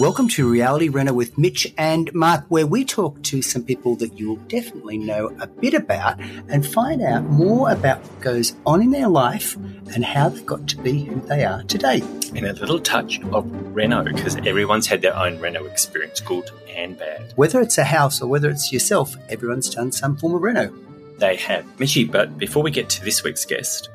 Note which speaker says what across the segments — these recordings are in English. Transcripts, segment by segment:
Speaker 1: Welcome to Reality Reno with Mitch and Mark, where we talk to some people that you'll definitely know a bit about and find out more about what goes on in their life and how they've got to be who they are today.
Speaker 2: and a little touch of reno because everyone's had their own reno experience, good and bad.
Speaker 1: Whether it's a house or whether it's yourself, everyone's done some form of reno.
Speaker 2: They have. Mitchy, but before we get to this week's guest,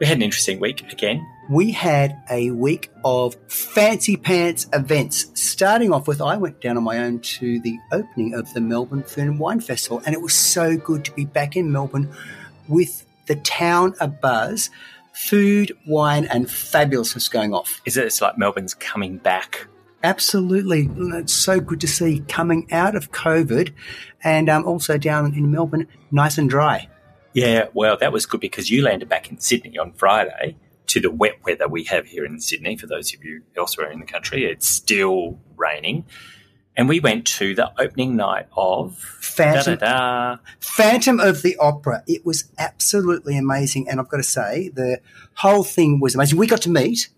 Speaker 2: we had an interesting week again.
Speaker 1: We had a week of fancy pants events. Starting off with, I went down on my own to the opening of the Melbourne Fern and Wine Festival, and it was so good to be back in Melbourne with the town abuzz. Food, wine, and fabulousness going off.
Speaker 2: Is it? It's like Melbourne's coming back.
Speaker 1: Absolutely. It's so good to see coming out of COVID and um, also down in Melbourne, nice and dry.
Speaker 2: Yeah, well, that was good because you landed back in Sydney on Friday to the wet weather we have here in Sydney. For those of you elsewhere in the country, it's still raining. And we went to the opening night of
Speaker 1: Phantom,
Speaker 2: da-da-da.
Speaker 1: Phantom of the Opera. It was absolutely amazing. And I've got to say, the whole thing was amazing. We got to meet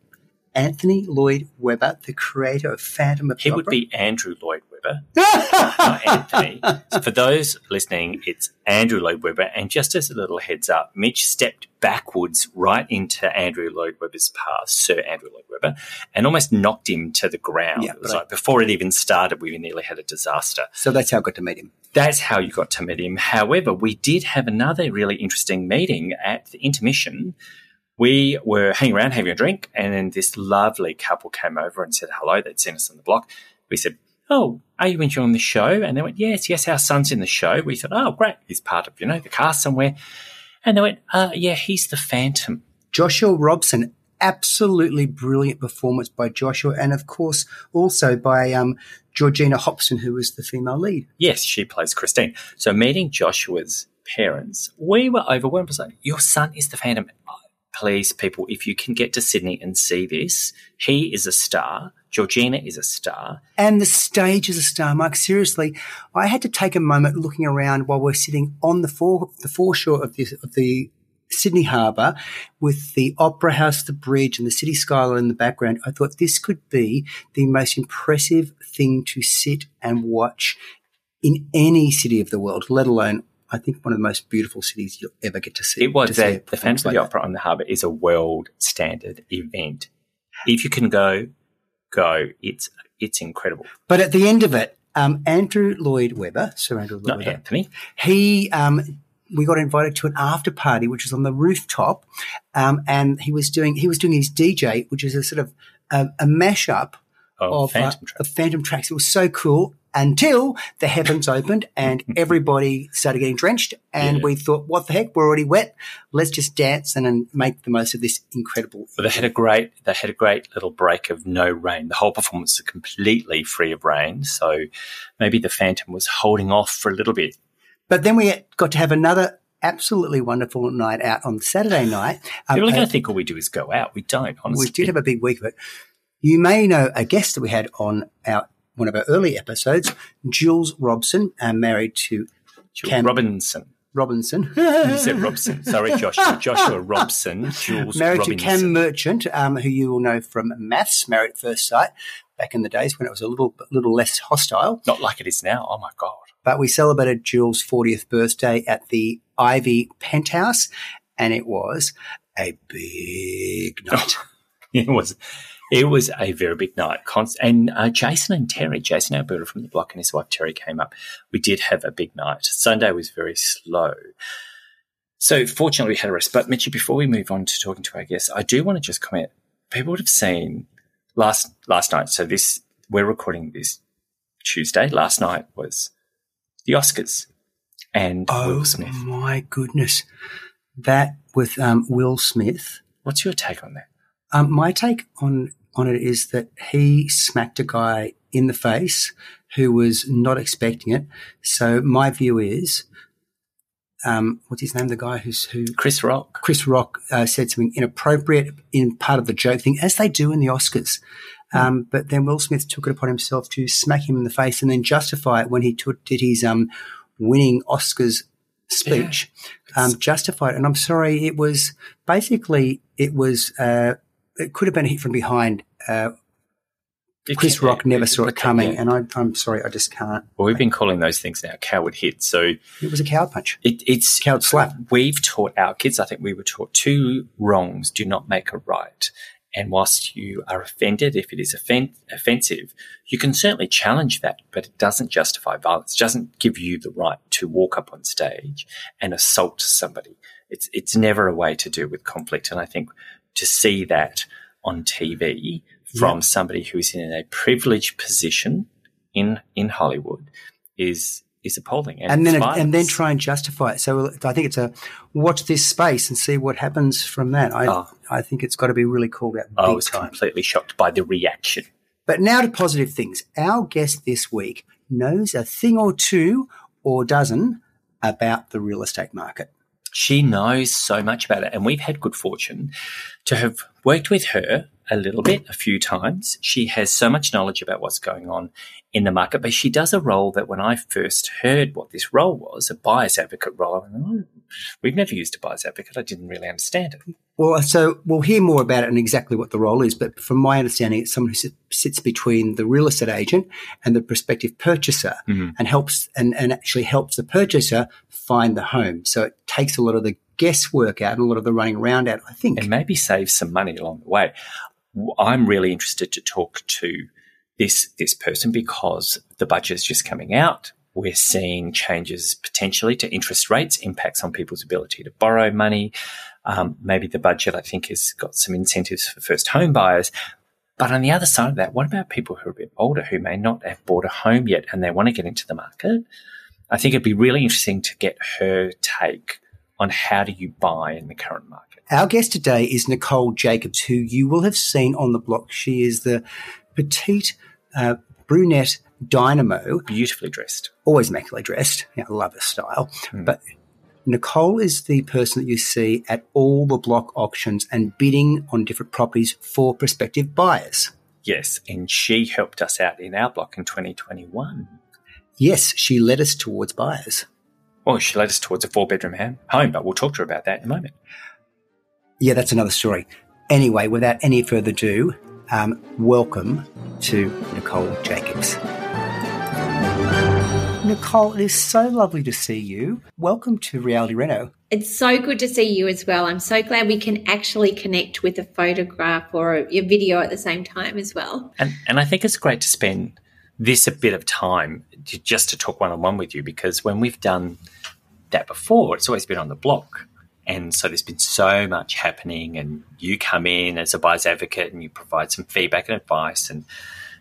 Speaker 1: Anthony Lloyd Webber, the creator of Phantom of the
Speaker 2: He
Speaker 1: the
Speaker 2: would be Andrew Lloyd Webber, not Anthony. So for those listening, it's Andrew Lloyd Webber. And just as a little heads up, Mitch stepped backwards right into Andrew Lloyd Webber's path, Sir Andrew Lloyd Webber, and almost knocked him to the ground.
Speaker 1: Yeah,
Speaker 2: it was like before it even started, we nearly had a disaster.
Speaker 1: so that's how I got to meet him.
Speaker 2: That's how you got to meet him. However, we did have another really interesting meeting at the intermission. We were hanging around having a drink, and then this lovely couple came over and said hello. They'd seen us on the block. We said, Oh, are you enjoying the show? And they went, Yes, yes, our son's in the show. We thought, Oh, great. He's part of, you know, the cast somewhere. And they went, uh, Yeah, he's the Phantom.
Speaker 1: Joshua Robson, absolutely brilliant performance by Joshua, and of course also by um, Georgina Hopson, who was the female lead.
Speaker 2: Yes, she plays Christine. So meeting Joshua's parents, we were overwhelmed. It was like, Your son is the Phantom. Please, people, if you can get to Sydney and see this, he is a star. Georgina is a star.
Speaker 1: And the stage is a star, Mark. Seriously, I had to take a moment looking around while we're sitting on the fore, the foreshore of the, of the Sydney Harbour with the Opera House, the bridge, and the city skyline in the background. I thought this could be the most impressive thing to sit and watch in any city of the world, let alone, I think, one of the most beautiful cities you'll ever get to see.
Speaker 2: It was a,
Speaker 1: a
Speaker 2: the Phantom of the. Opera on the Harbour is a world standard event. If you can go, go. It's it's incredible.
Speaker 1: But at the end of it, um, Andrew Lloyd Webber, Sir Andrew Lloyd
Speaker 2: Not
Speaker 1: Webber,
Speaker 2: Anthony.
Speaker 1: he um, we got invited to an after party which was on the rooftop um, and he was doing he was doing his dj which is a sort of um, a mashup
Speaker 2: Oh,
Speaker 1: of,
Speaker 2: Phantom
Speaker 1: uh, of phantom tracks it was so cool until the heavens opened and everybody started getting drenched and
Speaker 2: Yeah.
Speaker 1: we thought what the heck we're already wet let's just dance and, and make the most of this incredible
Speaker 2: they had a great they had a great little break of no rain. The whole performance was completely free of rain. So maybe the Phantom was holding off for a little bit.
Speaker 1: but then we got to have another absolutely wonderful night out on Saturday night Um,
Speaker 2: People are going to think all we do is go out. We don't, honestly.
Speaker 1: we did have a big week of it. You may know a guest that we had on our one of our early episodes, Jules Robson, uh, married to
Speaker 2: Jules
Speaker 1: Cam-
Speaker 2: Robinson.
Speaker 1: Robinson,
Speaker 2: You said Robson. Sorry, Joshua. Joshua Robson. Jules
Speaker 1: married
Speaker 2: Robinson.
Speaker 1: to Cam Merchant, um, who you will know from MAFS, Married at First Sight, back in the days when it was a little little less hostile.
Speaker 2: Not like it is now. Oh my god.
Speaker 1: But we celebrated Jules' 40th birthday at the Ivy Penthouse, and it was a big night.
Speaker 2: It was, it was a very big night. Const- and uh, Jason and Terry, Jason, builder from the block, and his wife Terry came up. We did have a big night. Sunday was very slow. So fortunately, we had a rest. But Mitchy, before we move on to talking to our guests, I do want to just comment. People would have seen last last night. So this we're recording this Tuesday. Last night was the Oscars, and
Speaker 1: Oh
Speaker 2: Will Smith.
Speaker 1: my goodness. That with um, Will Smith.
Speaker 2: What's your take on that?
Speaker 1: Um, my take on on it is that he smacked a guy in the face who was not expecting it. So my view is, um, what's his name? The guy who's who
Speaker 2: Chris Rock.
Speaker 1: Chris Rock uh, said something inappropriate in part of the joke thing, as they do in the Oscars. Um, but then Will Smith took it upon himself to smack him in the face and then justify it when he took, did his um, winning Oscars speech.
Speaker 2: Yeah.
Speaker 1: Um, justify it. And I'm sorry, it was basically, it was, uh, it could have been a hit from behind. Uh, Chris Rock never saw it coming.
Speaker 2: Yeah.
Speaker 1: And I, I'm sorry, I just can't.
Speaker 2: Well, we've been calling those things now coward hits. So
Speaker 1: It was a coward punch.
Speaker 2: it, it's
Speaker 1: Coward slap.
Speaker 2: We've taught our kids. I think we were taught two wrongs do not make a right. And whilst you are offended, if it is offen- offensive, you can certainly challenge that, but it doesn't justify violence. It doesn't give you the right to walk up on stage and assault somebody. It's it's never a way to deal with conflict. And I think to see that on TV from
Speaker 1: Yeah.
Speaker 2: somebody who is in a privileged position in in Hollywood is is appalling.
Speaker 1: and then
Speaker 2: it's
Speaker 1: and then try and justify it. So uh, I think it's a watch this space and see what happens from that. I
Speaker 2: Oh.
Speaker 1: I think it's got to be really called out
Speaker 2: I was
Speaker 1: time.
Speaker 2: completely shocked by the reaction.
Speaker 1: But now to positive things. Our guest this week knows a thing or two or dozen about the real estate market.
Speaker 2: She knows so much about it, and we've had good fortune to have worked with her a little bit, a few times. She has so much knowledge about what's going on in the market, but she does a role that when I first heard what this role was, a buyer's advocate role, I went, oh, we've never used a buyer's advocate. I didn't really understand it.
Speaker 1: Well, uh, so we'll hear more about it and exactly what the role is. But from my understanding, it's someone who sits between the real estate agent and the prospective purchaser, mm-hmm. and helps and, and actually helps the purchaser find the home. So it takes a lot of the guesswork out and a lot of the running around out. I think.
Speaker 2: and maybe save some money along the way. I'm really interested to talk to this this person because the budget is just coming out. We're seeing changes potentially to interest rates, impacts on people's ability to borrow money. Um, maybe the budget, I think, has got some incentives for first home buyers. But on the other side of that, what about people who are a bit older who may not have bought a home yet and they want to get into the market? I think it'd be really interesting to get her take on how do you buy in the current market.
Speaker 1: Our guest today is Nicole Jacobs, who you will have seen on the block. She is the petite uh, brunette dynamo,
Speaker 2: Beautifully dressed.
Speaker 1: always immaculately dressed. Yeah, I love her style. But Nicole is the person that you see at all the block auctions and bidding on different properties for prospective buyers.
Speaker 2: Yes, and she helped us out in our block in 2021.
Speaker 1: Yes, she led us towards buyers.
Speaker 2: Well, she led us towards a four bedroom home, but we'll talk to her about that in a moment.
Speaker 1: Yeah, that's another story. Anyway, without any further ado, um, welcome to Nicole Jacobs. Nicole, it is so lovely to see you. Welcome to Reality Reno.
Speaker 3: It's so good to see you as well. I'm so glad we can actually connect with a photograph or a, a video at the same time as well.
Speaker 2: And, and I think it's great to spend this a bit of time to, just to talk one on one with you because when we've done that before, it's always been on the block. And so there's been so much happening, and you come in as a buyer's advocate and you provide some feedback and advice. And,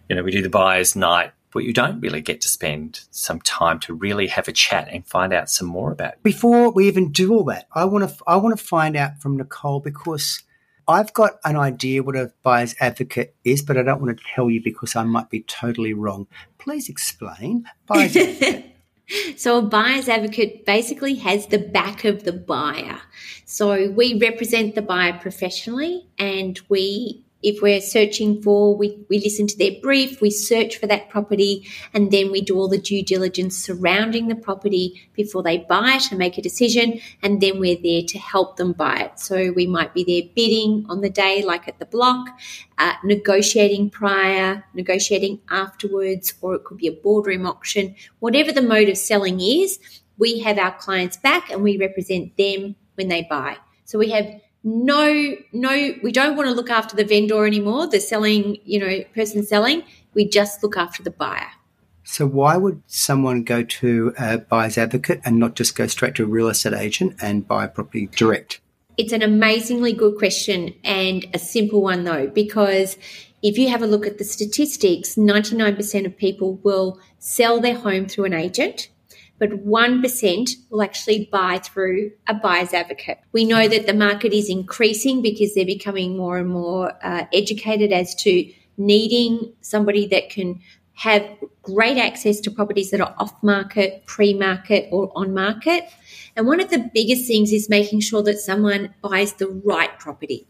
Speaker 2: you know, we do the buyer's night, but you don't really get to spend some time to really have a chat and find out some more about you.
Speaker 1: Before we even do all that, I want to I want to find out from Nicole because I've got an idea what a buyer's advocate is, but I don't want to tell you because I might be totally wrong. Please explain. Buyer's advocate.
Speaker 3: So, a buyer's advocate basically has the back of the buyer. So, we represent the buyer professionally and we if we're searching for, we, we listen to their brief, we search for that property, and then we do all the due diligence surrounding the property before they buy it and make a decision. And then we're there to help them buy it. So we might be there bidding on the day, like at the block, uh, negotiating prior, negotiating afterwards, or it could be a boardroom auction. Whatever the mode of selling is, we have our clients back and we represent them when they buy. So we have no no we don't want to look after the vendor anymore the selling you know person selling. We just look after the buyer.
Speaker 1: So why would someone go to a buyer's advocate and not just go straight to a real estate agent and buy a property direct?
Speaker 3: it's an amazingly good question and a simple one though because if you have a look at the statistics 99% of people will sell their home through an agent but 1% will actually buy through a buyer's advocate. We know that the market is increasing because they're becoming more and more uh, educated as to needing somebody that can have great access to properties that are off market, pre market, or on market. And one of the biggest things is making sure that someone buys the right property.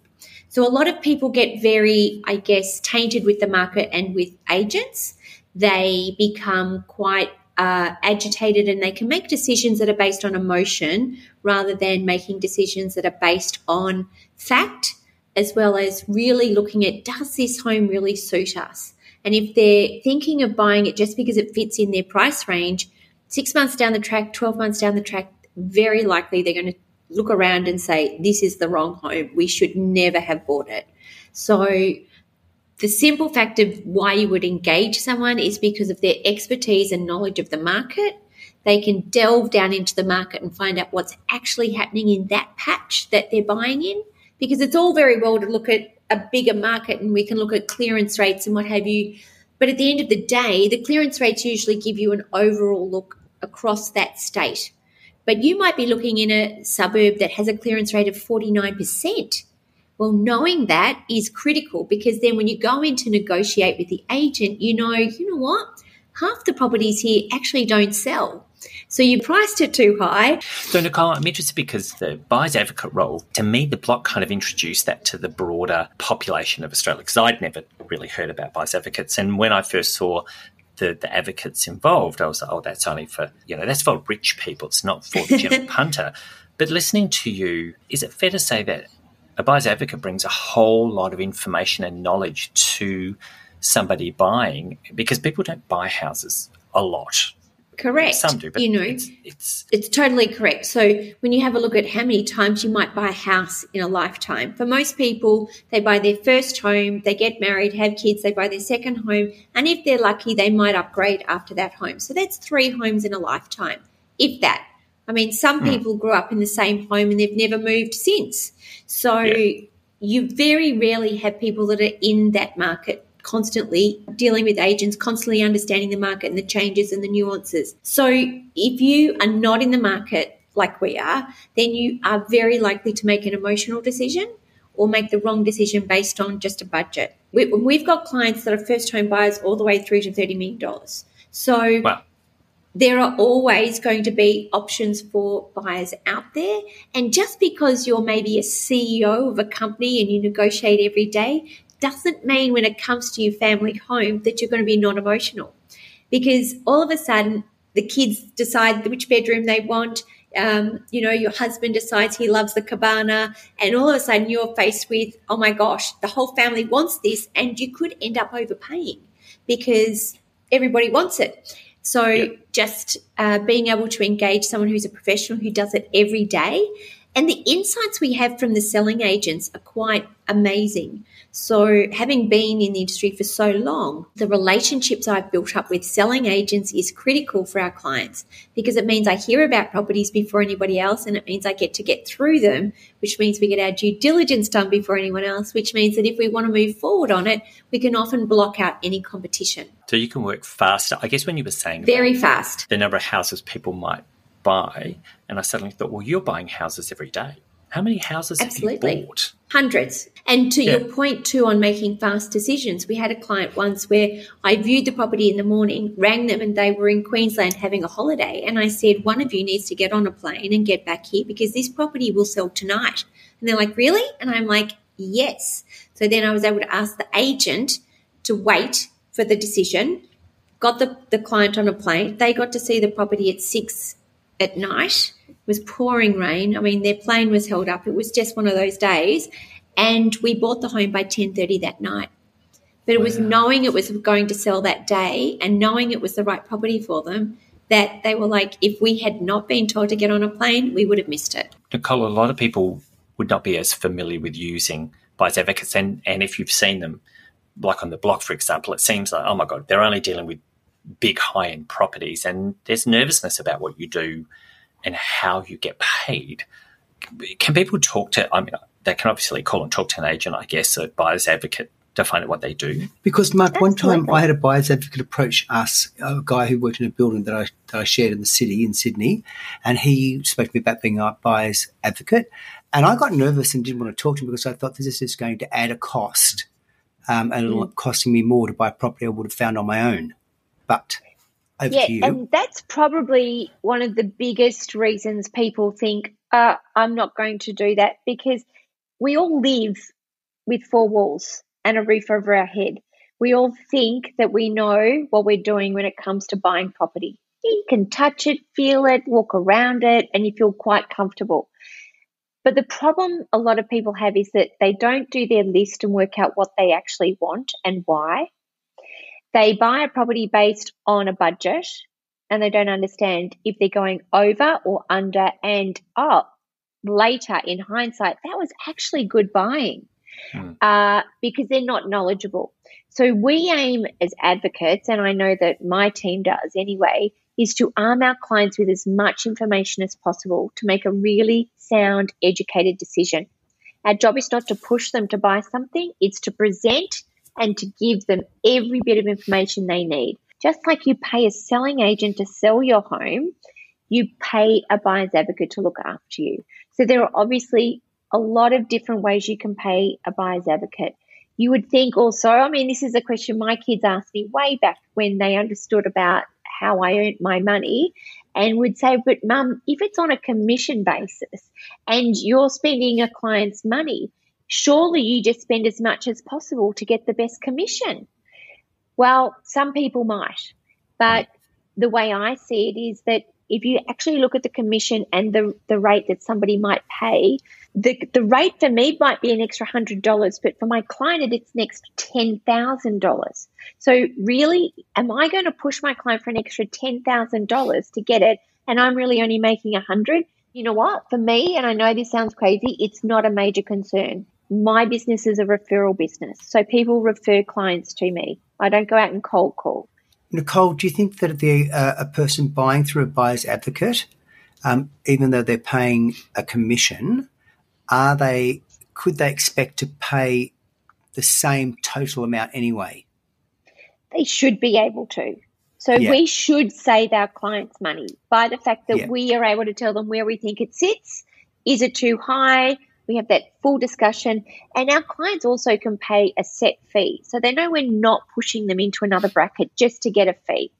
Speaker 3: So a lot of people get very, I guess, tainted with the market and with agents. They become quite uh, agitated and they can make decisions that are based on emotion rather than making decisions that are based on fact, as well as really looking at does this home really suit us? And if they're thinking of buying it just because it fits in their price range, six months down the track, 12 months down the track, very likely they're going to look around and say, this is the wrong home. We should never have bought it. So the simple fact of why you would engage someone is because of their expertise and knowledge of the market. They can delve down into the market and find out what's actually happening in that patch that they're buying in. Because it's all very well to look at a bigger market and we can look at clearance rates and what have you. But at the end of the day, the clearance rates usually give you an overall look across that state. But you might be looking in a suburb that has a clearance rate of 49%. Well, knowing that is critical because then when you go in to negotiate with the agent, you know, you know what? Half the properties here actually don't sell. So you priced it too high.
Speaker 2: So, Nicole, I'm interested because the buyer's advocate role, to me, the block kind of introduced that to the broader population of Australia because I'd never really heard about buyer's advocates. And when I first saw the, the advocates involved, I was like, oh, that's only for, you know, that's for rich people. It's not for the general punter. But listening to you, is it fair to say that a buyer's advocate brings a whole lot of information and knowledge to somebody buying because people don't buy houses a lot.
Speaker 3: Correct.
Speaker 2: Some do, but
Speaker 3: you know,
Speaker 2: it's, it's
Speaker 3: it's totally correct. So when you have a look at how many times you might buy a house in a lifetime, for most people, they buy their first home, they get married, have kids, they buy their second home, and if they're lucky, they might upgrade after that home. So that's three homes in a lifetime, if that. I mean, some
Speaker 2: Hmm.
Speaker 3: people grew up in the same home and they've never moved since. So
Speaker 2: Yeah.
Speaker 3: you very rarely have people that are in that market constantly dealing with agents, constantly understanding the market and the changes and the nuances. So if you are not in the market like we are, then you are very likely to make an emotional decision or make the wrong decision based on just a budget. We, we've got clients that are first home buyers all the way through to $30 million. So
Speaker 2: well,
Speaker 3: there are always going to be options for buyers out there. And just because you're maybe a CEO of a company and you negotiate every day doesn't mean when it comes to your family home that you're going to be non emotional. Because all of a sudden, the kids decide which bedroom they want. Um, you know, your husband decides he loves the cabana, and all of a sudden you're faced with, oh my gosh, the whole family wants this, and you could end up overpaying because everybody wants it. So
Speaker 2: Yep.
Speaker 3: just uh, being able to engage someone who's a professional who does it every day. And the insights we have from the selling agents are quite amazing. So, having been in the industry for so long, the relationships I've built up with selling agents is critical for our clients because it means I hear about properties before anybody else and it means I get to get through them, which means we get our due diligence done before anyone else, which means that if we want to move forward on it, we can often block out any competition
Speaker 2: so you can work faster. I guess when you were saying
Speaker 3: very fast.
Speaker 2: the number of houses people might buy, and I suddenly thought, well, you're buying houses every day. How many houses have you bought?
Speaker 3: Hundreds. And to
Speaker 2: Yeah.
Speaker 3: your point too on making fast decisions, we had a client once where I viewed the property in the morning, rang them, and they were in Queensland having a holiday. And I said, one of you needs to get on a plane and get back here because this property will sell tonight. And they're like, really? And I'm like, yes. So then I was able to ask the agent to wait for the decision, got the, the client on a plane. They got to see the property at six at night. It was pouring rain. I mean, their plane was held up. It was just one of those days. And we bought the home by 10.30 that night. But it was knowing it was going to sell that day and knowing it was the right property for them that they were like, if we had not been told to get on a plane, we would have missed it.
Speaker 2: Nicole, a lot of people would not be as familiar with using buyer's advocates, and, and if you've seen them, like on the block, for example, it seems like, oh my God, they're only dealing with big high end properties, and there's nervousness about what you do and how you get paid. Can people talk to, I mean, they can obviously call and talk to an agent, I guess, a buyer's advocate to find out what they do?
Speaker 1: Because Mark, one time
Speaker 4: Absolutely.
Speaker 1: I had a buyer's advocate approach us, a guy who worked in a building that I that I shared in the city in Sydney, and he spoke to me about being a buyer's advocate, and I got nervous and didn't want to talk to him because I thought this is just going to add a cost, um, and it'll costing me more to buy a property I would have found on my own. But over
Speaker 3: Yeah,
Speaker 1: to you.
Speaker 3: and that's probably one of the biggest reasons people think, uh, I'm not going to do that because we all live with four walls and a roof over our head. We all think that we know what we're doing when it comes to buying property. You can touch it, feel it, walk around it, and you feel quite comfortable. But the problem a lot of people have is that they don't do their list and work out what they actually want and why. They buy a property based on a budget and they don't understand if they're going over or under. And oh, later in hindsight, that was actually good buying uh, because they're not knowledgeable. So we aim as advocates, and I know that my team does anyway, is to arm our clients with as much information as possible to make a really sound, educated decision. Our job is not to push them to buy something, it's to present and to give them every bit of information they need. Just like you pay a selling agent to sell your home, you pay a buyer's advocate to look after you. So there are obviously a lot of different ways you can pay a buyer's advocate. You would think also, I mean, this is a question my kids asked me way back when they understood about how I earned my money and would say, but mum, if it's on a commission basis and you're spending a client's money, surely you just spend as much as possible to get the best commission. Well, some people might, but the way I see it is that if you actually look at the commission and the, the rate that somebody might pay, the, the rate for me might be an extra hundred dollars, but for my client, it's thousand dollars. So really, am I going to push my client for an extra ten thousand dollars to get it, and I'm really only making a hundred? You know what? For me, and I know this sounds crazy, it's not a major concern. My business is a referral business, so people refer clients to me. I don't go out and cold call.
Speaker 1: Nicole, do you think that the uh, a person buying through a buyer's advocate, um, even though they're paying a commission, are they could they expect to pay the same total amount anyway?
Speaker 3: they should be able to. So
Speaker 1: Yeah.
Speaker 3: we should save our clients money by the fact that
Speaker 1: Yeah.
Speaker 3: we are able to tell them where we think it sits. Is it too high? We have that full discussion. And our clients also can pay a set fee. So they know we're not pushing them into another bracket just to get a fee.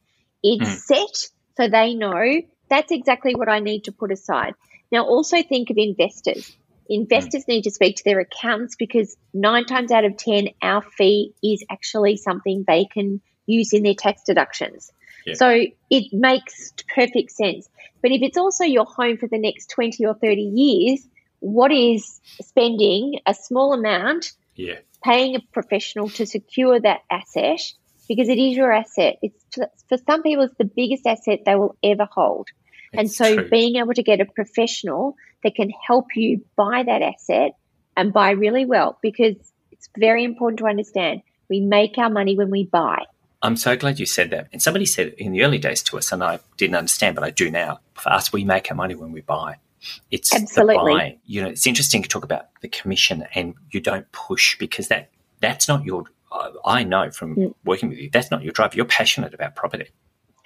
Speaker 3: It's hmm. set so they know that's exactly what I need to put aside. Now also think of investors. Investors hmm. need to speak to their accountants because nine times out of 10, our fee is actually something they can use in their tax deductions.
Speaker 2: Yeah.
Speaker 3: So it makes perfect sense. But if it's also your home for the next 20 or 30 years, what is spending a small amount,
Speaker 2: Yeah.
Speaker 3: paying a professional to secure that asset because it is your asset? It's for some people, it's the biggest asset they will ever hold. and so
Speaker 2: true.
Speaker 3: being able to get a professional that can help you buy that asset and buy really well because it's very important to understand we make our money when we buy.
Speaker 2: I'm so glad you said that. And somebody said in the early days to us, and I didn't understand, but I do now. For us, we make our money when we buy. It's
Speaker 3: Absolutely.
Speaker 2: You know, it's interesting to talk about the commission, and you don't push because that that's not your. I- I know from
Speaker 3: Mm.
Speaker 2: working with you, that's not your drive. You're passionate about property.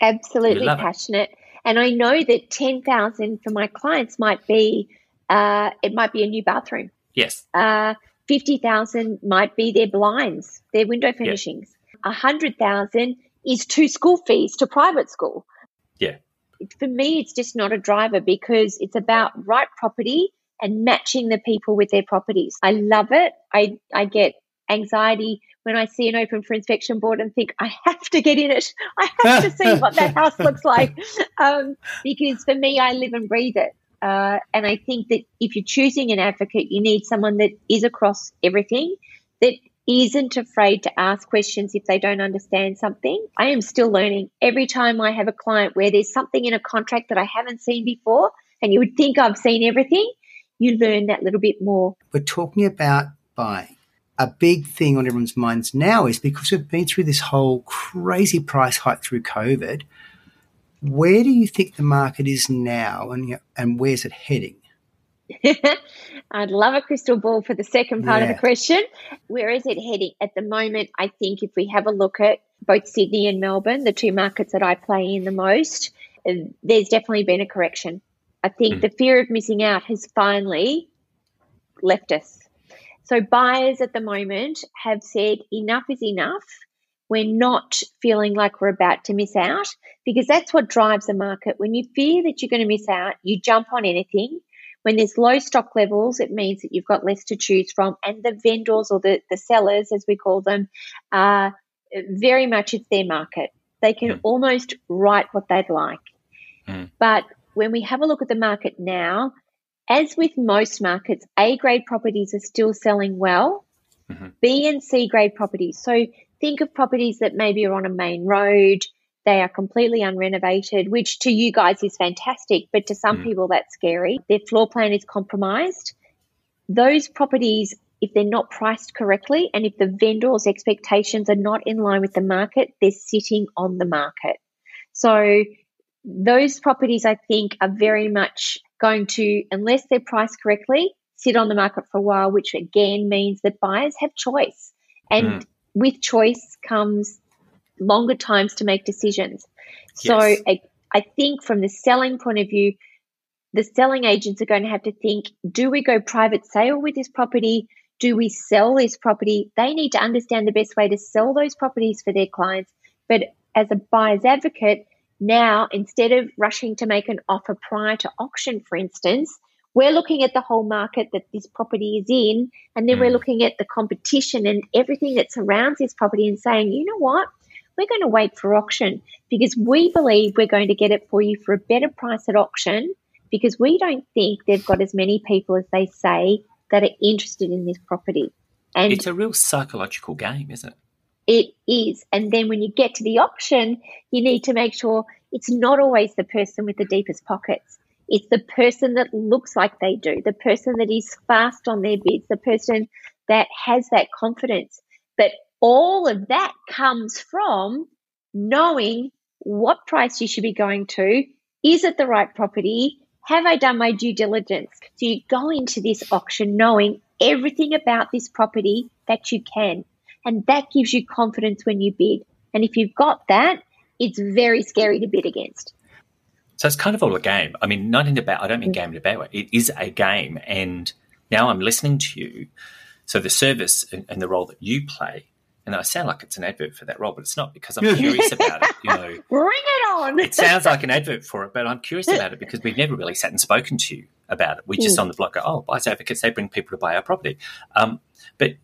Speaker 3: absolutely
Speaker 2: love it.
Speaker 3: passionate. And I know that 10,000 for my clients might be, uh, it might be a new bathroom.
Speaker 2: Yes.
Speaker 3: Uh, 50,000 might be their blinds, their window finishings. A 100,000 is two school fees to private school. For me, it's just not a driver because it's about right property and matching the people with their properties. I love it. I, I get anxiety when I see an open for inspection board and think, I have to get in it. I have to see what that house looks like. Um, because for me, I live and breathe it. Uh, and I think that if you're choosing an advocate, you need someone that is across everything, that isn't afraid to ask questions if they don't understand something. I am still learning. Every time I have a client where there's something in a contract that I haven't seen before, and you would think I've seen everything, you learn that little bit more.
Speaker 1: We're talking about buying. A big thing on everyone's minds now is because we've been through this whole crazy price hike through COVID. Where do you think the market is now, and and where's it heading?
Speaker 3: I'd love a crystal ball for the second part
Speaker 1: Yeah.
Speaker 3: of the question. Where is it heading? At the moment, I think if we have a look at both Sydney and Melbourne, the two markets that I play in the most, uh, there's definitely been a correction. I think the fear of missing out has finally left us. So buyers at the moment have said enough is enough. We're not feeling like we're about to miss out because that's what drives the market. When you fear that you're going to miss out, you jump on anything. When there's low stock levels, it means that you've got less to choose from. And the vendors or the, the sellers, as we call them, are very much it's their market. They can almost write what they'd like. Mm. But when we have a look at the market now, as with most markets, A grade properties are still selling well, mm-hmm. B and C grade properties. So think of properties that maybe are on a main road, they are completely unrenovated, which to you guys is fantastic, but to some hmm. people that's scary. Their floor plan is compromised. Those properties, if they're not priced correctly and if the vendor's expectations are not in line with the market, they're sitting on the market. So those properties I think are very much going to, unless they're priced correctly, sit on the market for a while, which again means that buyers have choice. And hmm. with choice comes longer times to make decisions. So
Speaker 2: Yes.
Speaker 3: I, I think from the selling point of view, the selling agents are going to have to think do we go private sale with this property? Do we sell this property? They need to understand the best way to sell those properties for their clients. But as a buyer's advocate, now instead of rushing to make an offer prior to auction, for instance, we're looking at the whole market that this property is in, and then we're mm. looking at the competition and everything that surrounds this property and saying, you know what? We're going to wait for auction because we believe we're going to get it for you for a better price at auction because we don't think they've got as many people as they say that are interested in this property. And
Speaker 2: It's a real psychological game, isn't it?
Speaker 3: it is. And then when you get to the auction, you need to make sure it's not always the person with the deepest pockets. It's the person that looks like they do, the person that is fast on their bids, the person that has that confidence. But all of that comes from knowing what price you should be going to. Is it the right property? Have I done my due diligence? So you go into this auction knowing everything about this property that you can. And that gives you confidence when you bid. And if you've got that, it's very scary to bid against.
Speaker 2: So it's kind of all a game. I mean, not in a bad. I don't mean mm. game in a bad way. It is a game, and now I'm listening to you. So the service and, and the role that you play, and I sound like it's an advert for that role, but it's not because I'm curious about it. You know,
Speaker 3: Bring it on.
Speaker 2: it sounds like an advert for it, but I'm curious about it because we've never really sat and spoken to you about it. We just on the block go, oh, buyers advocates, they bring people to buy our property. Um, but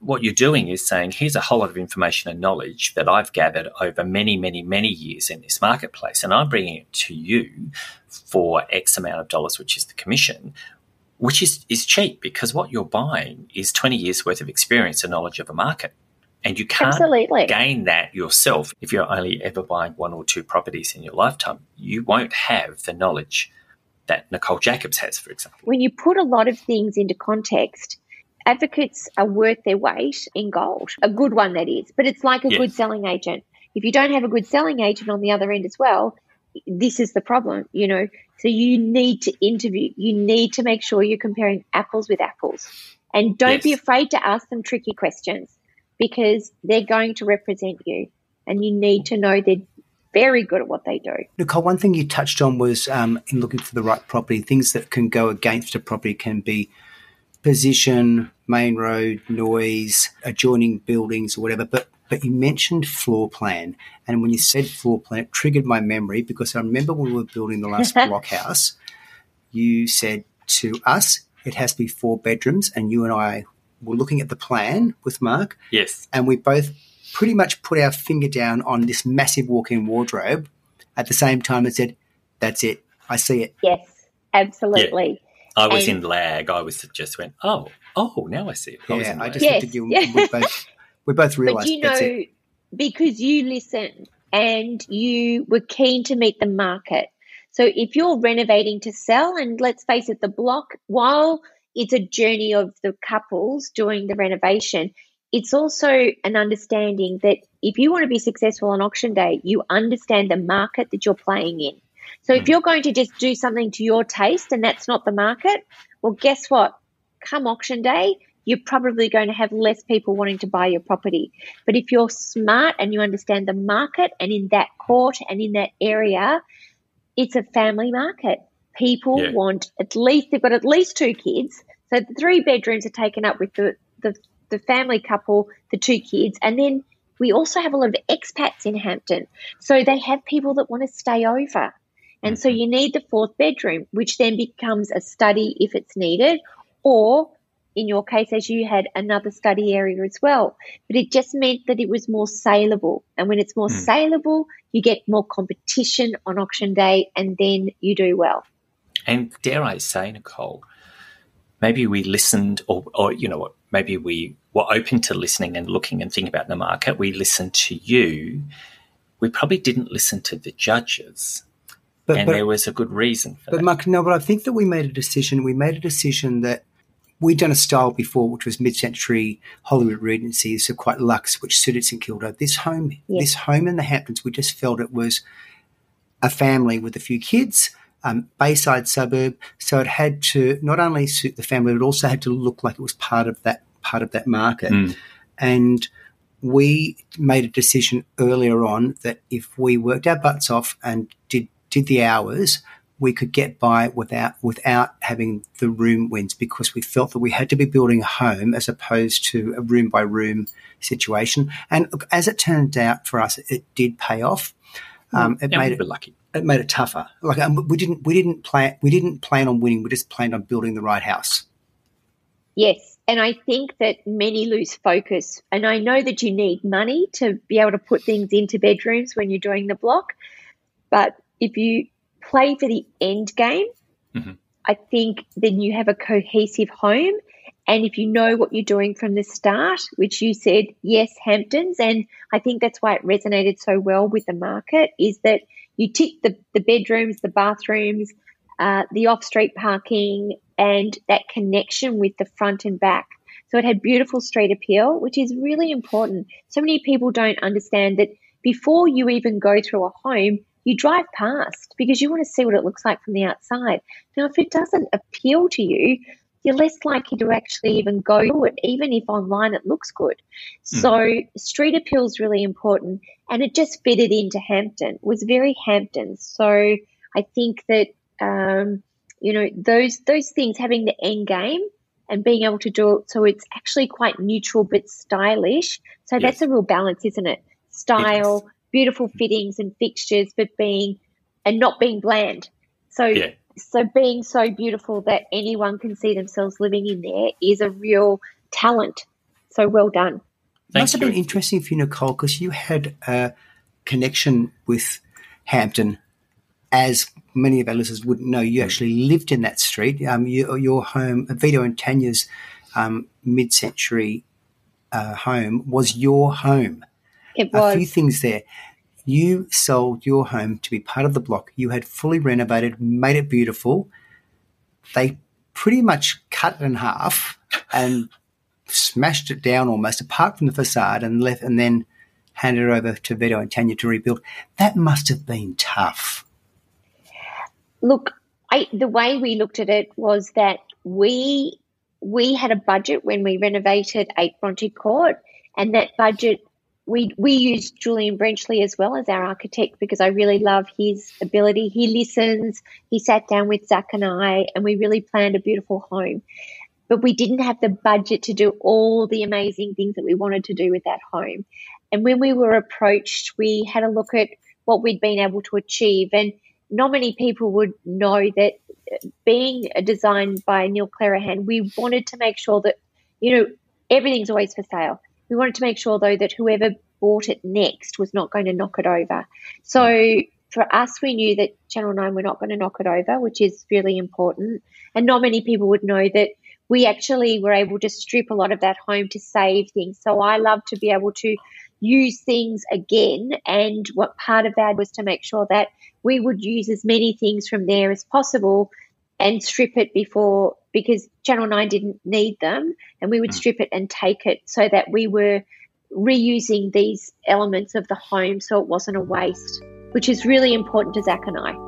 Speaker 2: what you're doing is saying, here's a whole lot of information and knowledge that I've gathered over many, many, many years in this marketplace, and I'm bringing it to you for X amount of dollars, which is the commission. Which is, is cheap because what you're buying is 20 years worth of experience and knowledge of a market. And you can't
Speaker 3: Absolutely.
Speaker 2: gain that yourself if you're only ever buying one or two properties in your lifetime. You won't have the knowledge that Nicole Jacobs has, for example.
Speaker 3: when you put a lot of things into context, advocates are worth their weight in gold. A good one, that is. But it's like a
Speaker 2: Yes.
Speaker 3: good selling agent. If you don't have a good selling agent on the other end as well, this is the problem, you know. So you need to interview. You need to make sure you're comparing apples with apples. And don't be afraid to ask them tricky questions because they're going to represent you. And you need to know they're very good at what they do.
Speaker 1: Nicole, one thing you touched on was um, in looking for the right property, things that can go against a property can be position, main road, noise, adjoining buildings, or whatever. But but you mentioned floor plan, and when you said floor plan, it triggered my memory because I remember when we were building the last blockhouse, you said to us it has to be four bedrooms, and you and I were looking at the plan with Mark,
Speaker 2: Yes.
Speaker 1: and we both pretty much put our finger down on this massive walk-in wardrobe at the same time and said, "That's it. I see it."
Speaker 3: Yes, absolutely.
Speaker 2: I was
Speaker 3: And-
Speaker 2: in lag. I was just went, oh, oh, now I see it. I was
Speaker 1: Yeah,
Speaker 2: in
Speaker 1: I just
Speaker 3: Yes,
Speaker 1: looked at you. we both we both
Speaker 3: But
Speaker 1: realised
Speaker 3: you
Speaker 1: that's
Speaker 3: know,
Speaker 1: it.
Speaker 3: because you listened and you were keen to meet the market. So if you're renovating to sell, and let's face it, the block, while it's a journey of the couples doing the renovation, it's also an understanding that if you want to be successful on auction day, you understand the market that you're playing in. So if hmm. you're going to just do something to your taste and that's not the market, well, guess what? Come auction day, you're probably going to have less people wanting to buy your property. But if you're smart and you understand the market and in that court and in that area, it's a family market. People
Speaker 2: Yeah.
Speaker 3: want at least, they've got at least two kids. So the three bedrooms are taken up with the, the, the family couple, the two kids, and then we also have a lot of expats in Hampton. So they have people that want to stay over. And so mm-hmm. you need the fourth bedroom, which then becomes a study if it's needed, or in your case, as you had another study area as well. But it just meant that it was more saleable. And when it's more mm. saleable, you get more competition on auction day and then you do well.
Speaker 2: And dare I say, Nicole, maybe we listened, or, or you know what, maybe we were open to listening and looking and thinking about the market. We listened to you. We probably didn't listen to the judges.
Speaker 1: But,
Speaker 2: and
Speaker 1: but,
Speaker 2: there was a good reason for
Speaker 1: but
Speaker 2: that.
Speaker 1: Mark, no, but I think that we made a decision. We made a decision that we'd done a style before, which was mid-century Hollywood Regency, so quite luxe, which suited St Kilda. This home,
Speaker 3: Yeah.
Speaker 1: this home in the Hamptons, we just felt it was a family with a few kids, um, Bayside suburb. So it had to not only suit the family, but also had to look like it was part of that part of that market. And we made a decision earlier on that if we worked our butts off and did did the hours, we could get by without without having the room wins because we felt that we had to be building a home as opposed to a room by room situation. And look, as it turned out for us, it did pay off. Um, it
Speaker 2: yeah,
Speaker 1: made
Speaker 2: we
Speaker 1: it
Speaker 2: lucky.
Speaker 1: it made it tougher. Like um, we didn't we didn't plan we didn't plan on winning. We just planned on building the right house.
Speaker 3: Yes. And I think that many lose focus. And I know that you need money to be able to put things into bedrooms when you're doing the block. But if you play for the end game, I think then you have a cohesive home. And if you know what you're doing from the start, which you said, yes, Hamptons, and I think that's why it resonated so well with the market, is that you tick the, the bedrooms, the bathrooms, uh, the off street parking, and that connection with the front and back. So it had beautiful street appeal, which is really important. So many people don't understand that before you even go through a home, you drive past because you want to see what it looks like from the outside. Now, if it doesn't appeal to you, you're less likely to actually even go to it, even if online it looks good. So, street appeal is really important, and it just fitted into Hampton. It was very Hampton. So, I think that um, you know those those things, having the end game and being able to do it so it's actually quite neutral but stylish. So that's a real balance, isn't it? Style, beautiful fittings and fixtures, but being and not being bland. So
Speaker 2: Yeah.
Speaker 3: So being so beautiful that anyone can see themselves living in there is a real talent. So well done.
Speaker 2: Thank
Speaker 1: Must have been interesting for you, Nicole, because you had a connection with Hampton, as many of our listeners wouldn't know. You actually lived in that street. Um, you, your home, Vito and Tanya's um, mid-century uh, home, was your home.
Speaker 3: It
Speaker 1: A few things there. You sold your home to be part of the block. You had fully renovated, made it beautiful. They pretty much cut it in half and smashed it down almost, apart from the facade, and left, and then handed it over to Vito and Tanya to rebuild. That must have been tough.
Speaker 3: Look, I, the way we looked at it was that we we had a budget when we renovated Eight Bronte Court, and that budget we we used Julian Brenchley as well as our architect because I really love his ability. He listens. He sat down with Zach and I, and we really planned a beautiful home. But we didn't have the budget to do all the amazing things that we wanted to do with that home. And when we were approached, we had a look at what we'd been able to achieve. And not many people would know that uh, being designed by Neil Clerehan, we wanted to make sure that, you know, everything's always for sale. We wanted to make sure, though, that whoever bought it next was not going to knock it over. So for us, we knew that Channel 9 were not going to knock it over, which is really important. And not many people would know that we actually were able to strip a lot of that home to save things. So I love to be able to use things again. And what part of that was to make sure that we would use as many things from there as possible and strip it before because Channel 9 didn't need them and we would hmm. strip it and take it so that we were reusing these elements of the home so it wasn't a waste, which is really important to Zach and I.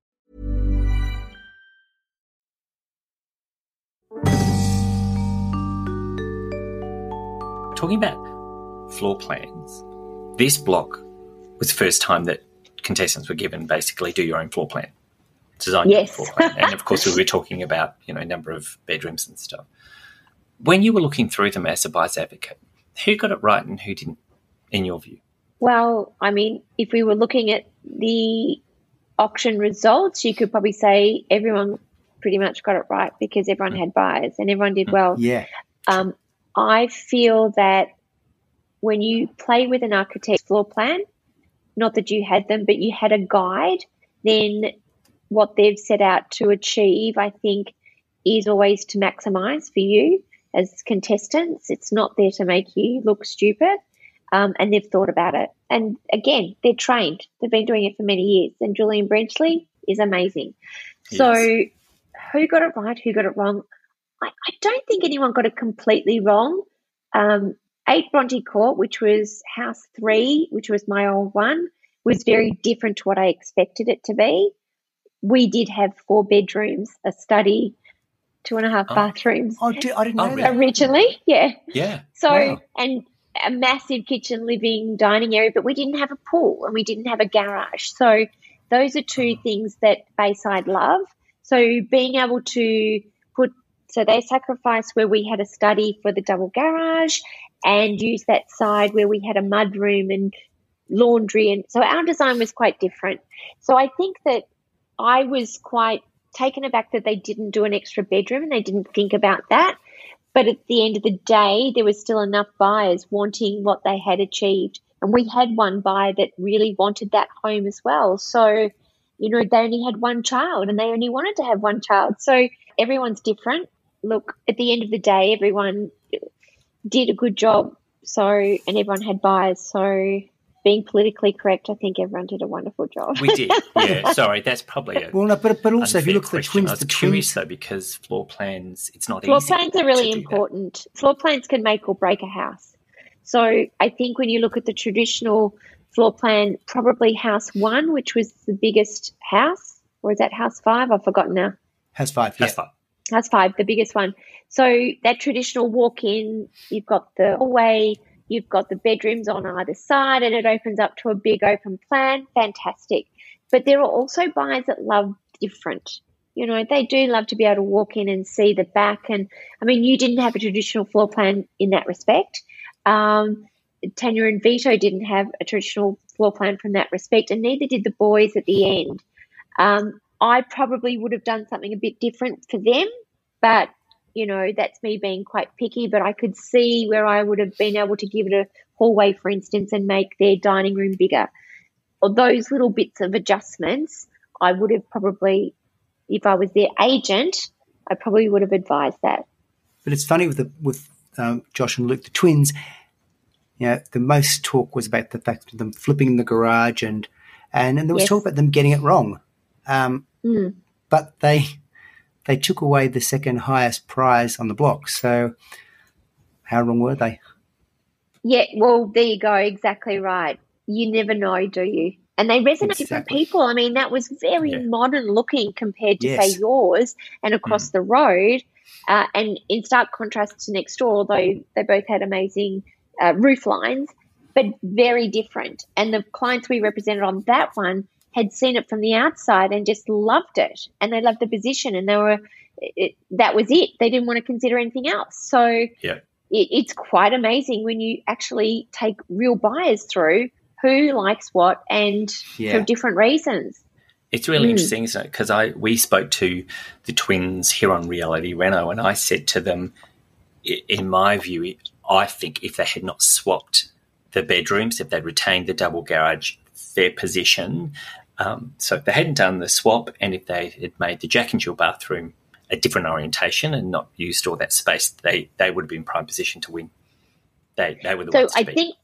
Speaker 2: Talking about floor plans, this block was the first time that contestants were given basically do your own floor plan, design your own
Speaker 3: Yes.
Speaker 2: floor plan, and of course we were talking about you know number of bedrooms and stuff. When you were looking through them as a buyer's advocate, who got it right and who didn't, in your view?
Speaker 3: Well, I mean, if we were looking at the auction results, you could probably say everyone pretty much got it right because everyone had buyers and everyone did well.
Speaker 1: Yeah.
Speaker 3: Um, I feel that when you play with an architect's floor plan, not that you had them, but you had a guide, then what they've set out to achieve, I think, is always to maximize for you as contestants. It's not there to make you look stupid. Um, and they've thought about it. And again, they're trained. They've been doing it for many years. And Julian Brenchley is amazing. So, who got it right? Who got it wrong? I, I don't think anyone got it completely wrong. Um, eight Bronte Court, which was house three, which was my old one, was very different to what I expected it to be. We did have four bedrooms, a study, two and a half
Speaker 2: Oh.
Speaker 3: bathrooms
Speaker 1: Oh, di- I didn't know
Speaker 2: Oh,
Speaker 1: that.
Speaker 3: originally. Yeah.
Speaker 2: Yeah.
Speaker 3: So,
Speaker 1: Wow.
Speaker 3: and a massive kitchen, living, dining area, but we didn't have a pool and we didn't have a garage. So, those are two things that Bayside love. So, being able to put, so they sacrificed where we had a study for the double garage and used that side where we had a mud room and laundry. And so, our design was quite different. So, I think that I was quite taken aback that they didn't do an extra bedroom and they didn't think about that. But at the end of the day, there was still enough buyers wanting what they had achieved. And we had one buyer that really wanted that home as well. So, you know, they only had one child and they only wanted to have one child. So everyone's different. Look, at the end of the day, everyone did a good job. So, and everyone had buyers. So, being politically correct, I think everyone did a wonderful job.
Speaker 2: We did. Yeah. Sorry, that's probably a.
Speaker 1: Well, no, but but also if you look at the twins,
Speaker 2: I was
Speaker 1: the
Speaker 2: curious
Speaker 1: twins.
Speaker 2: though because floor plans, it's not
Speaker 3: Floor
Speaker 2: easy.
Speaker 3: plans are really
Speaker 2: to do that.
Speaker 3: important. Floor plans can make or break a house. So I think when you look at the traditional floor plan, probably house one, which was the biggest house, or is that house five? I've forgotten now.
Speaker 1: Has five. Yeah.
Speaker 2: That's fine.
Speaker 3: House five, the biggest one. So that traditional walk in, you've got the hallway, you've got the bedrooms on either side, and it opens up to a big open plan. Fantastic. But there are also buyers that love different. You know, they do love to be able to walk in and see the back. And I mean, you didn't have a traditional floor plan in that respect. Um, Tanya and Vito didn't have a traditional floor plan from that respect, and neither did the boys at the end. Um, I probably would have done something a bit different for them, but you know, that's me being quite picky. But I could see where I would have been able to give it a hallway, for instance, and make their dining room bigger. Or those little bits of adjustments, I would have probably, if I was their agent, I probably would have advised that.
Speaker 1: But it's funny with the with um, Josh and Luke, the twins. You know, the most talk was about the fact of them flipping the garage, and and, and there was
Speaker 3: Yes.
Speaker 1: talk about them getting it wrong. Um,
Speaker 3: Mm.
Speaker 1: but they they took away the second highest prize on the block. So how wrong were they?
Speaker 3: Yeah, well, there you go. Exactly right. You never know, do you? And they resonate with different people. I mean, that was very
Speaker 2: Yeah.
Speaker 3: modern looking compared to,
Speaker 1: Yes.
Speaker 3: say, yours and across the road. Uh, and in stark contrast to next door, although they both had amazing uh, roof lines, but very different. And the clients we represented on that one had seen it from the outside and just loved it. And they loved the position and they were, it, that was it. They didn't want to consider anything else. So,
Speaker 2: Yeah.
Speaker 3: it, it's quite amazing when you actually take real buyers through who likes what and
Speaker 1: Yeah.
Speaker 3: for different reasons.
Speaker 2: It's really
Speaker 3: Mm.
Speaker 2: interesting, isn't it? Because I we spoke to the twins here on Reality Reno, and I said to them, in my view, I think if they had not swapped the bedrooms, if they'd retained the double garage, their position Um, so if they hadn't done the swap and if they had made the Jack and Jill bathroom a different orientation and not used all that space, they, they would have been in prime position to win. They, they were the
Speaker 3: So
Speaker 2: ones to
Speaker 3: I
Speaker 2: beat.
Speaker 3: think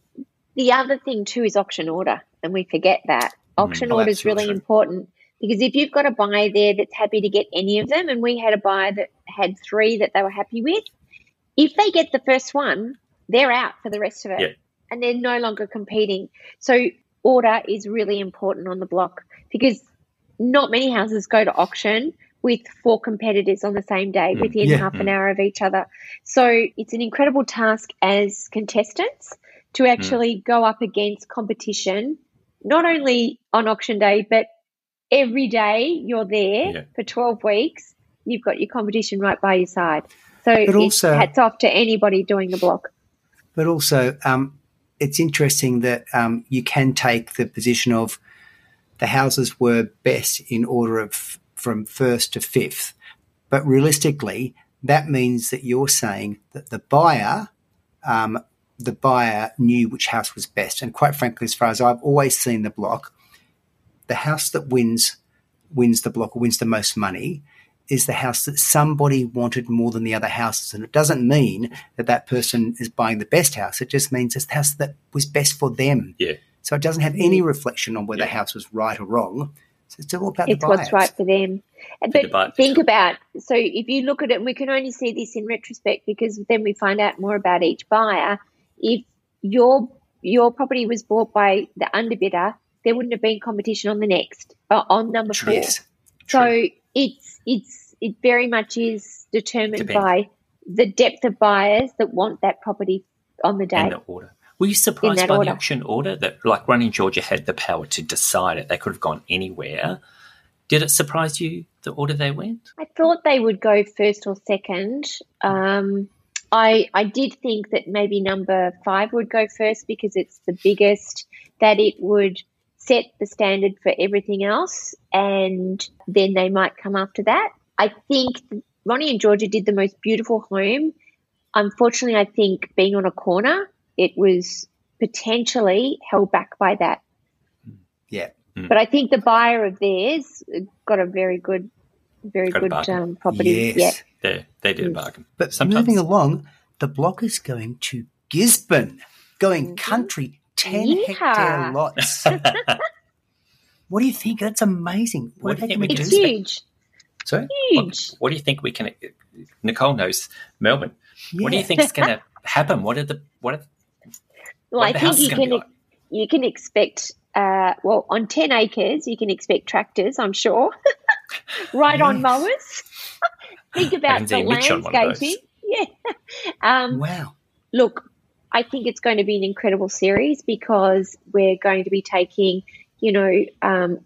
Speaker 3: the other thing too is auction order, and we forget that auction
Speaker 1: Oh,
Speaker 3: order is really
Speaker 1: absolutely.
Speaker 3: important because if you've got a buyer there that's happy to get any of them, and we had a buyer that had three that they were happy with, if they get the first one, they're out for the rest of it,
Speaker 2: Yeah.
Speaker 3: and they're no longer competing. So order is really important on the block because not many houses go to auction with four competitors on the same day mm. within
Speaker 1: Yeah.
Speaker 3: half an mm. hour of each other. So it's an incredible task as contestants to mm. actually go up against competition, not only on auction day, but every day you're there
Speaker 2: Yeah.
Speaker 3: for 12 weeks, you've got your competition right by your side. So
Speaker 1: But
Speaker 3: it's
Speaker 1: also-
Speaker 3: hats off to anybody doing the block.
Speaker 1: But also, um, it's interesting that um, you can take the position of the houses were best in order of from first to fifth. But realistically, that means that you're saying that the buyer, um, the buyer knew which house was best. And quite frankly, as far as I've always seen the block, the house that wins wins the block or wins the most money is the house that somebody wanted more than the other houses. And it doesn't mean that that person is buying the best house. It just means it's the house that was best for them.
Speaker 2: Yeah.
Speaker 1: So it doesn't have any reflection on whether the house was right or wrong. So it's all about
Speaker 3: it's
Speaker 1: the buyers.
Speaker 3: what's right for them.
Speaker 2: the
Speaker 3: But
Speaker 2: buyer-
Speaker 3: think about so if you look at it, and we can only see this in retrospect because then we find out more about each buyer. If your your property was bought by the underbidder, there wouldn't have been competition on the next uh, on number four.
Speaker 1: Yes.
Speaker 3: So it's it's it very much is determined
Speaker 2: Depends.
Speaker 3: by the depth of buyers that want that property on the day.
Speaker 2: in the order. Were you surprised by
Speaker 3: order.
Speaker 2: the auction order that, like, Ronnie and Georgia had the power to decide it? They could have gone anywhere. Did it surprise you the order they went?
Speaker 3: I thought they would go first or second. Um, I I did think that maybe number five would go first because it's the biggest. That it would set the standard for everything else, and then they might come after that. I think Ronnie and Georgia did the most beautiful home. Unfortunately, I think being on a corner, it was potentially held back by that.
Speaker 1: Yeah. Hmm.
Speaker 3: But I think the buyer of theirs got a very good, very
Speaker 2: Got
Speaker 3: good um, property.
Speaker 1: Yes.
Speaker 3: Yeah.
Speaker 2: They, they did a bargain.
Speaker 1: But
Speaker 2: Sometimes-
Speaker 1: moving along, the block is going to Gisborne, going mm-hmm. country, 10
Speaker 3: Yeehaw.
Speaker 1: hectare lots. what do you think? That's amazing.
Speaker 2: What
Speaker 1: What,
Speaker 2: do you think we
Speaker 1: going
Speaker 3: It's
Speaker 1: do?
Speaker 3: huge,
Speaker 1: Sorry?
Speaker 3: huge.
Speaker 2: What do you think we can? Nicole knows Melbourne. What do you think is going to happen? What are the what are
Speaker 3: Well,
Speaker 2: what
Speaker 3: I
Speaker 2: the
Speaker 3: think you can
Speaker 2: like?
Speaker 3: you can expect. Uh, well, on ten acres, you can expect tractors. I'm sure. right on mowers. think about the
Speaker 2: seen Mitch on one of those.
Speaker 3: landscaping. Yeah. Um,
Speaker 1: Wow.
Speaker 3: look, I think it's going to be an incredible series because we're going to be taking, you know, um,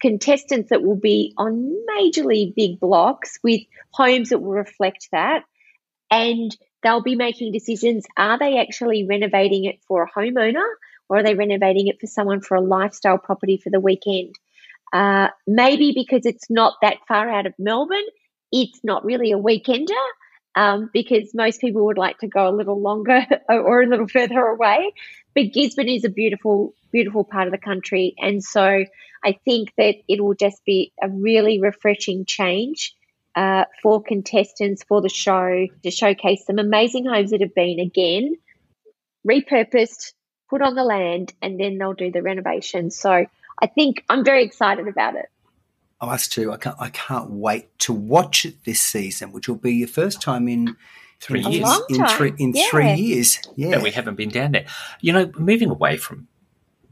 Speaker 3: contestants that will be on majorly big blocks with homes that will reflect that. And they'll be making decisions are they actually renovating it for a homeowner or are they renovating it for someone for a lifestyle property for the weekend? Uh, maybe because it's not that far out of Melbourne, it's not really a weekender um, because most people would like to go a little longer or a little further away. But Gisborne is a beautiful, beautiful part of the country. And so I think that it will just be a really refreshing change uh, for contestants for the show to showcase some amazing homes that have been, again, repurposed, put on the land, and then they'll do the renovation. So I think I'm very excited about it.
Speaker 1: Oh, us too. I can't, I can't wait to watch it this season, which will be your first time in
Speaker 2: Three
Speaker 1: in,
Speaker 2: years.
Speaker 3: A long
Speaker 1: in three in
Speaker 3: Yeah.
Speaker 1: three years. Yeah,
Speaker 2: that we haven't been down there. You know, moving away from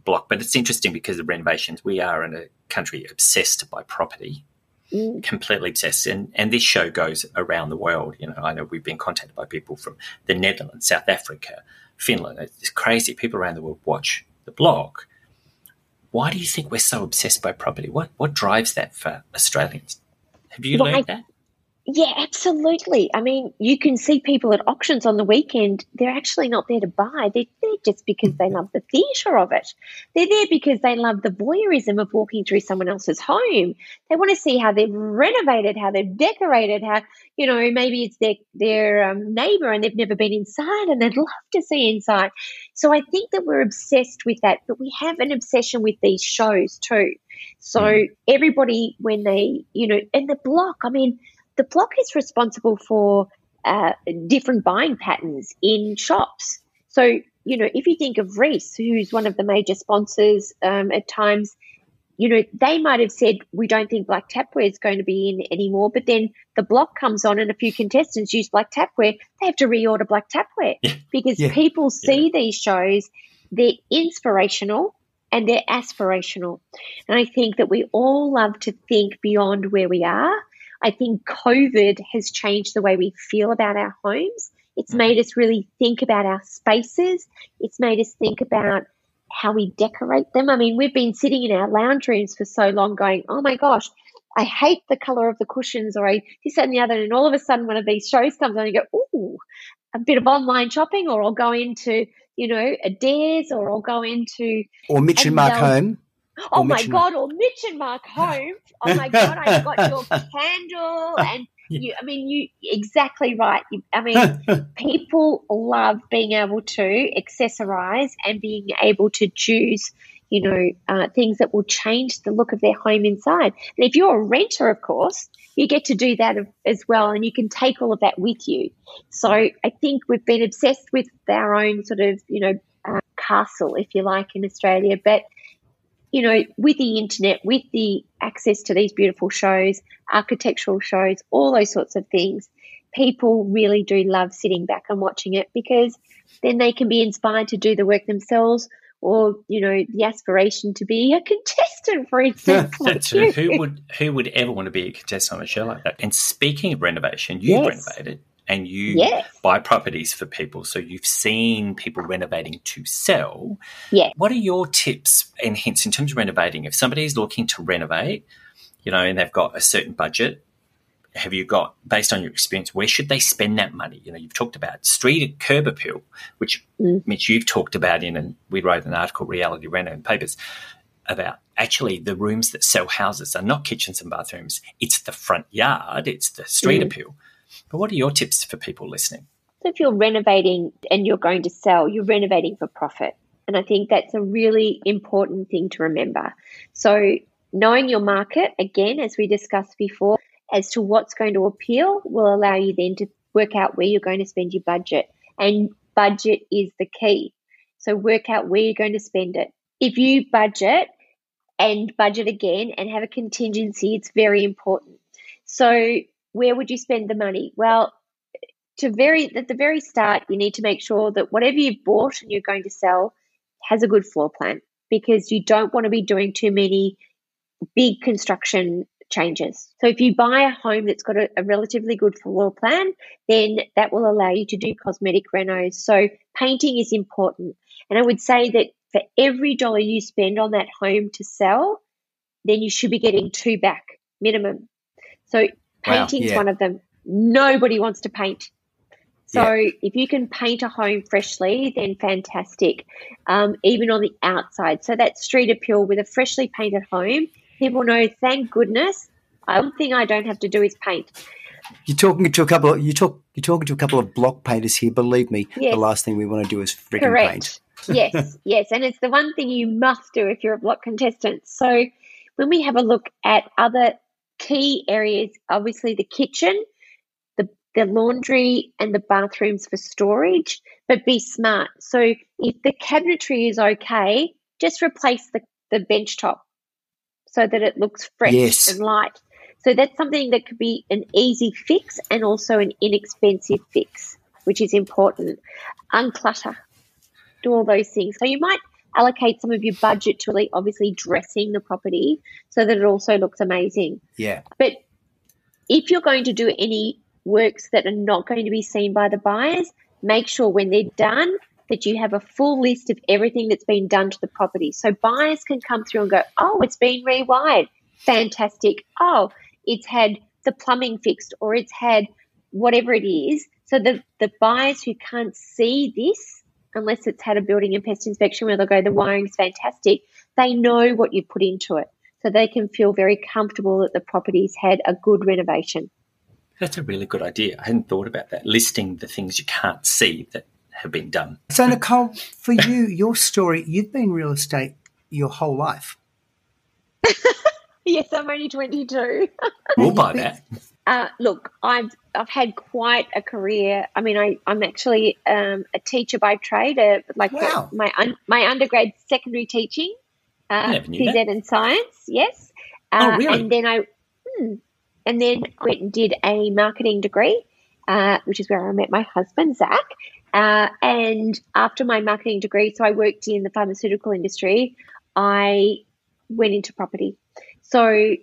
Speaker 2: block, but it's interesting because of renovations. We are in a country obsessed by property,
Speaker 3: Mm.
Speaker 2: completely obsessed, and and this show goes around the world. You know, I know we've been contacted by people from the Netherlands, South Africa, Finland. It's crazy. People around the world watch the block. Why do you think we're so obsessed by property? What what drives that for Australians? Have you
Speaker 3: Well,
Speaker 2: learned
Speaker 3: I-
Speaker 2: that?
Speaker 3: Yeah, absolutely. I mean, you can see people at auctions on the weekend, they're actually not there to buy. They're there just because they love the theatre of it. They're there because they love the voyeurism of walking through someone else's home. They want to see how they've renovated, how they've decorated, how, you know, maybe it's their, their um, neighbour and they've never been inside and they'd love to see inside. So I think that we're obsessed with that, but we have an obsession with these shows too. So mm. everybody, when they, you know, and the block, I mean, the block is responsible for uh, different buying patterns in shops. So, you know, if you think of Reece, who's one of the major sponsors um, at times, you know, they might have said, we don't think black tapware is going to be in anymore. But then the block comes on and a few contestants use black tapware. They have to reorder black tapware yeah. because yeah. people see yeah. these shows, they're inspirational and they're aspirational. And I think that we all love to think beyond where we are I think COVID has changed the way we feel about our homes. It's made us really think about our spaces. It's made us think about how we decorate them. I mean, we've been sitting in our lounge rooms for so long going, oh my gosh, I hate the color of the cushions or I this and the other. And all of a sudden, one of these shows comes on and you go, ooh, a bit of online shopping, or I'll go into, you know, Adairs or I'll go into.
Speaker 1: Or Mitch and Mark Home.
Speaker 3: Oh my God, or Mitch and Mark Holmes. Oh my God, I got your candle. And you, I mean, you exactly right. I mean, people love being able to accessorize and being able to choose, you know, uh, things that will change the look of their home inside. And if you're a renter, of course, you get to do that as well, and you can take all of that with you. So I think we've been obsessed with our own sort of, you know, uh, castle, if you like, in Australia, but you know, with the internet, with the access to these beautiful shows, architectural shows, all those sorts of things, people really do love sitting back and watching it because then they can be inspired to do the work themselves or you know the aspiration to be a contestant for instance
Speaker 2: like who would who would ever want to be a contestant on a show like that? And speaking of renovation you've yes. renovated and you yes. buy properties for people. So you've seen people renovating to sell.
Speaker 3: Yeah.
Speaker 2: What are your tips and hints in terms of renovating? If somebody is looking to renovate, you know, and they've got a certain budget, have you got based on your experience where should they spend that money you know you've talked about street curb appeal which mm. mitch you've talked about in and we wrote an article reality reno in papers about actually the rooms that sell houses are not kitchens and bathrooms it's the front yard it's the street mm. appeal but what are your tips for people listening?
Speaker 3: So if you're renovating and you're going to sell, you're renovating for profit. And I think that's a really important thing to remember. So knowing your market, again, as we discussed before, as to what's going to appeal will allow you then to work out where you're going to spend your budget. And budget is the key. So work out where you're going to spend it. If you budget and budget again and have a contingency, it's very important. So where would you spend the money? Well, to very at the very start, you need to make sure that whatever you've bought and you're going to sell has a good floor plan because you don't want to be doing too many big construction changes. So if you buy a home that's got a, a, relatively good floor plan, then that will allow you to do cosmetic renos. So painting is important. And I would say that for every dollar you spend on that home to sell, then you should be getting two back minimum. So Painting's wow, yeah. one of them. Nobody wants to paint. So yeah. if you can paint a home freshly, then fantastic. Um, even on the outside. So that street appeal with a freshly painted home, people know, thank goodness, one thing I don't have to do is paint.
Speaker 1: You're talking to a couple of you talk you're talking to a couple of block painters here. Believe me, yes. the last thing we want to do is freaking Correct. paint.
Speaker 3: yes, yes, and it's the one thing you must do if you're a block contestant. So when we have a look at other key areas obviously the kitchen, the, the laundry, and the bathrooms for storage, but be smart. So if the cabinetry is okay, just replace the, the bench top so that it looks fresh yes. and light. So that's something that could be an easy fix and also an inexpensive fix, which is important. Unclutter, do all those things. So you might allocate some of your budget to really obviously dressing the property so that it also looks amazing.
Speaker 1: Yeah.
Speaker 3: But if you're going to do any works that are not going to be seen by the buyers, make sure when they're done that you have a full list of everything that's been done to the property. So buyers can come through and go, oh, it's been rewired. Fantastic. Oh, it's had the plumbing fixed or it's had whatever it is. So the, the buyers who can't see this, unless it's had a building and pest inspection where they'll go, the wiring's fantastic, they know what you put into it. So they can feel very comfortable that the property's had a good renovation.
Speaker 2: That's a really good idea. I hadn't thought about that. Listing the things you can't see that have been done.
Speaker 1: So, Nicole, for you, your story, you've been real estate your whole life.
Speaker 3: yes, I'm only 22.
Speaker 2: We'll buy that.
Speaker 3: Uh, look, I've I've had quite a career. I mean, I I'm actually um, a teacher by trade. Uh, like
Speaker 1: wow.
Speaker 3: a, my un, my undergrad secondary teaching, uh, PZ and science. Yes.
Speaker 2: oh, really?
Speaker 3: And then I, hmm, and then went and did a marketing degree, uh, which is where I met my husband Zach. Uh, and after my marketing degree, so I worked in the pharmaceutical industry. I went into property. So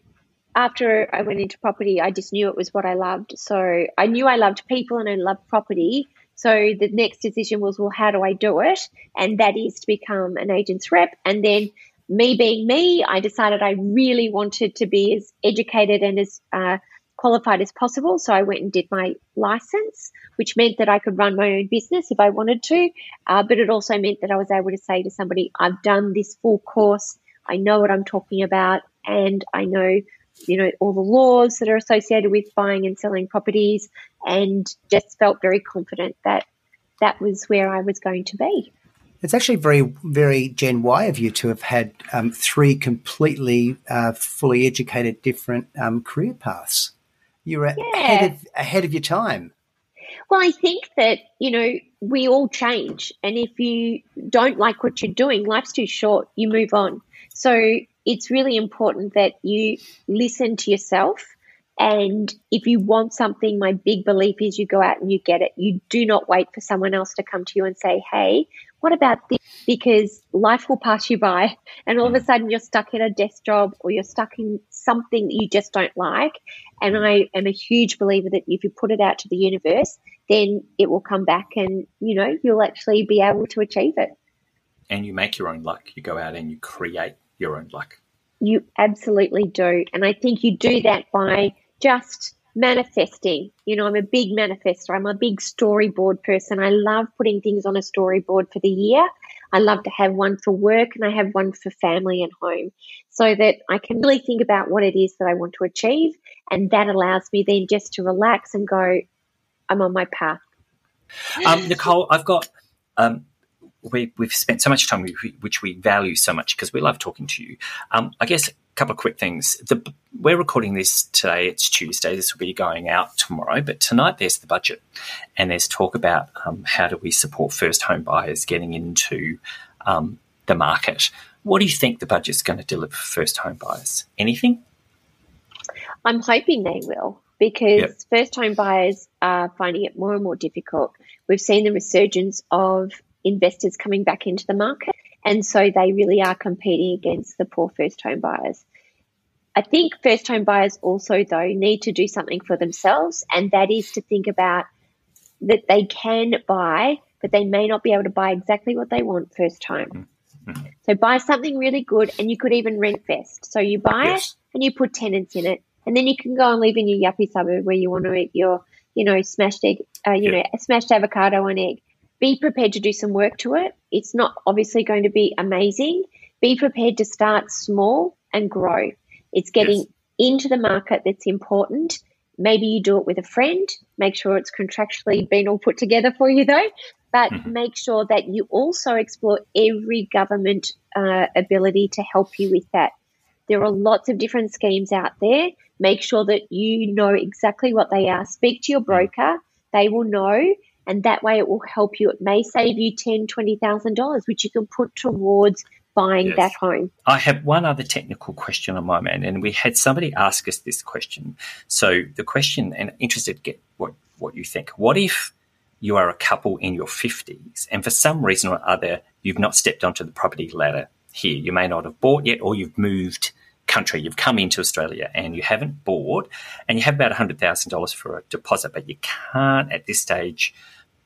Speaker 3: after I went into property, I just knew it was what I loved. So I knew I loved people and I loved property. So the next decision was, well, how do I do it? And that is to become an agent's rep. And then me being me, I decided I really wanted to be as educated and as uh, qualified as possible. So I went and did my license, which meant that I could run my own business if I wanted to. Uh, but it also meant that I was able to say to somebody, I've done this full course. I know what I'm talking about and I know you know, all the laws that are associated with buying and selling properties and just felt very confident that that was where I was going to be.
Speaker 1: It's actually very, very Gen Y of you to have had um, three completely uh, fully educated different um, career paths. You're yeah. ahead, of, ahead of your time.
Speaker 3: Well, I think that, you know, we all change. And if you don't like what you're doing, life's too short, you move on. So it's really important that you listen to yourself. And if you want something, my big belief is you go out and you get it. You do not wait for someone else to come to you and say, Hey, what about this? Because life will pass you by and all of a mm. sudden you're stuck in a desk job or you're stuck in something that you just don't like. And I am a huge believer that if you put it out to the universe, then it will come back and, you know, you'll actually be able to achieve it.
Speaker 2: And you make your own luck. You go out and you create your own luck.
Speaker 3: You absolutely do. And I think you do that by just manifesting. You know, I'm a big manifester. I'm a big storyboard person. I love putting things on a storyboard for the year. I love to have one for work and I have one for family and home so that I can really think about what it is that I want to achieve. And that allows me then just to relax and go, I'm on my path.
Speaker 2: Um, Nicole, I've got um, we, have spent so much time, which we value so much because we love talking to you. Um, I guess a couple of quick things. The, we're recording this today. It's Tuesday. This will be going out tomorrow. But tonight there's the budget, and there's talk about um, how do we support first home buyers getting into um, the market. What do you think the budget's going to deliver for first home buyers? Anything?
Speaker 3: I'm hoping they will because yep. first home buyers are finding it more and more difficult. We've seen the resurgence of investors coming back into the market. And so they really are competing against the poor first home buyers. I think first home buyers also, though, need to do something for themselves, and that is to think about that they can buy, but they may not be able to buy exactly what they want first home. Mm-hmm. So buy something really good, and you could even rent first. So you buy yes. it and you put tenants in it, and then you can go and live in your yuppie suburb where you want to eat your, you know, smashed egg, uh, you know, smashed avocado and egg be prepared to do some work to it. It's not obviously going to be amazing. Be prepared to start small and grow. It's getting yes. into the market that's important. Maybe you do it with a friend. Make sure it's contractually been all put together for you, though. But mm-hmm. make sure that you also explore every government uh, ability to help you with that. There are lots of different schemes out there. Make sure that you know exactly what they are. Speak to your mm-hmm. broker. They will know and that way it will help you. It may save you ten, twenty thousand dollars, which you can put towards buying yes. that home.
Speaker 2: I have one other technical question on my mind, and we had somebody ask us this question. So the question, and interested get what what you think. What if you are a couple in your fifties, and for some reason or other, you've not stepped onto the property ladder here. You may not have bought yet, or you've moved country. You've come into Australia and you haven't bought, and you have about $100,000 for a deposit, but you can't at this stage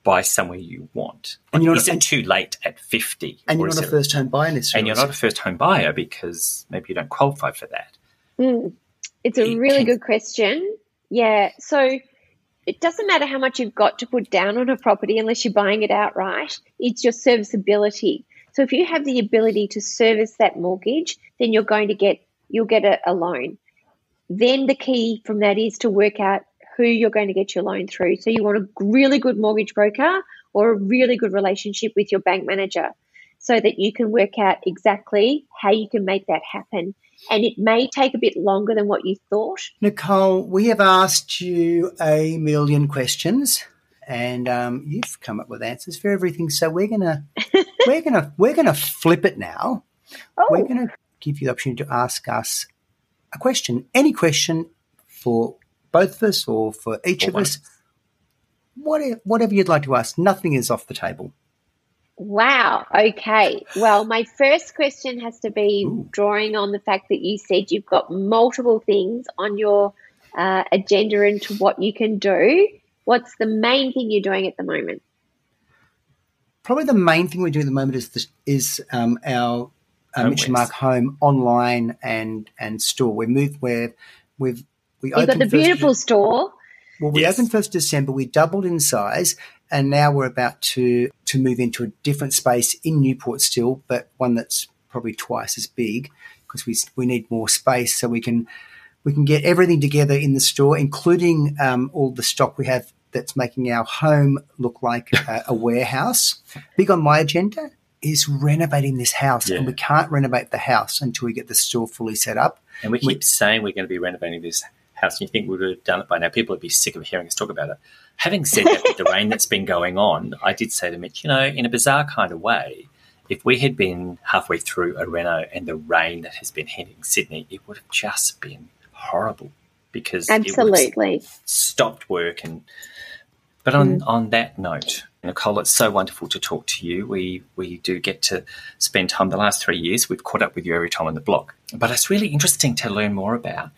Speaker 2: buy somewhere you want. And you're is not, it too late at 50?
Speaker 1: And you're not a first home buyer necessarily.
Speaker 2: And you're not a first home buyer because maybe you don't qualify for that.
Speaker 3: Mm. It's a it really can, good question. Yeah. So it doesn't matter how much you've got to put down on a property unless you're buying it outright. It's your serviceability. So if you have the ability to service that mortgage, then you're going to get you'll get a, a loan. Then the key from that is to work out who you're going to get your loan through. So you want a really good mortgage broker or a really good relationship with your bank manager so that you can work out exactly how you can make that happen. And it may take a bit longer than what you thought.
Speaker 1: Nicole, we have asked you a million questions and um, you've come up with answers for everything. So we're gonna we're gonna we're gonna flip it now.
Speaker 3: Oh.
Speaker 1: We're gonna give you the opportunity to ask us a question, any question for both of us or for each
Speaker 2: For
Speaker 1: of
Speaker 2: one.
Speaker 1: us. Whatever, whatever you'd like to ask, nothing is off the table.
Speaker 3: Wow. Okay. Well, my first question has to be
Speaker 1: Ooh.
Speaker 3: drawing on the fact that you said you've got multiple things on your uh, agenda into what you can do. What's the main thing you're doing at the moment?
Speaker 1: Probably the main thing we're doing at the moment is this, is um, our uh,
Speaker 2: Home
Speaker 1: Mitch and Mark home online and and store. We moved where we've we
Speaker 3: You've got
Speaker 1: opened
Speaker 3: the
Speaker 1: first
Speaker 3: beautiful store.
Speaker 1: Well, we
Speaker 2: Yes.
Speaker 1: opened first December. We doubled in size, and now we're about to to move into a different space in Newport still, but one that's probably twice as big because we we need more space so we can we can get everything together in the store, including um, all the stock we have that's making our home look like a, a warehouse. Big on my agenda is renovating this house,
Speaker 2: Yeah.
Speaker 1: and we can't renovate the house until we get the store fully set up.
Speaker 2: And we keep
Speaker 1: We-
Speaker 2: saying we're going to be renovating this house, and you think we would have done it by now. People would be sick of hearing us talk about it. Having said that, with the rain that's been going on, I did say to Mitch, you know, in a bizarre kind of way, if we had been halfway through a reno and the rain that has been hitting Sydney, it would have just been horrible because it would have
Speaker 3: Absolutely.
Speaker 2: stopped work and but on, mm. on that note, Nicole, it's so wonderful to talk to you. We we do get to spend time the last three years. We've caught up with you every time on the block. But it's really interesting to learn more about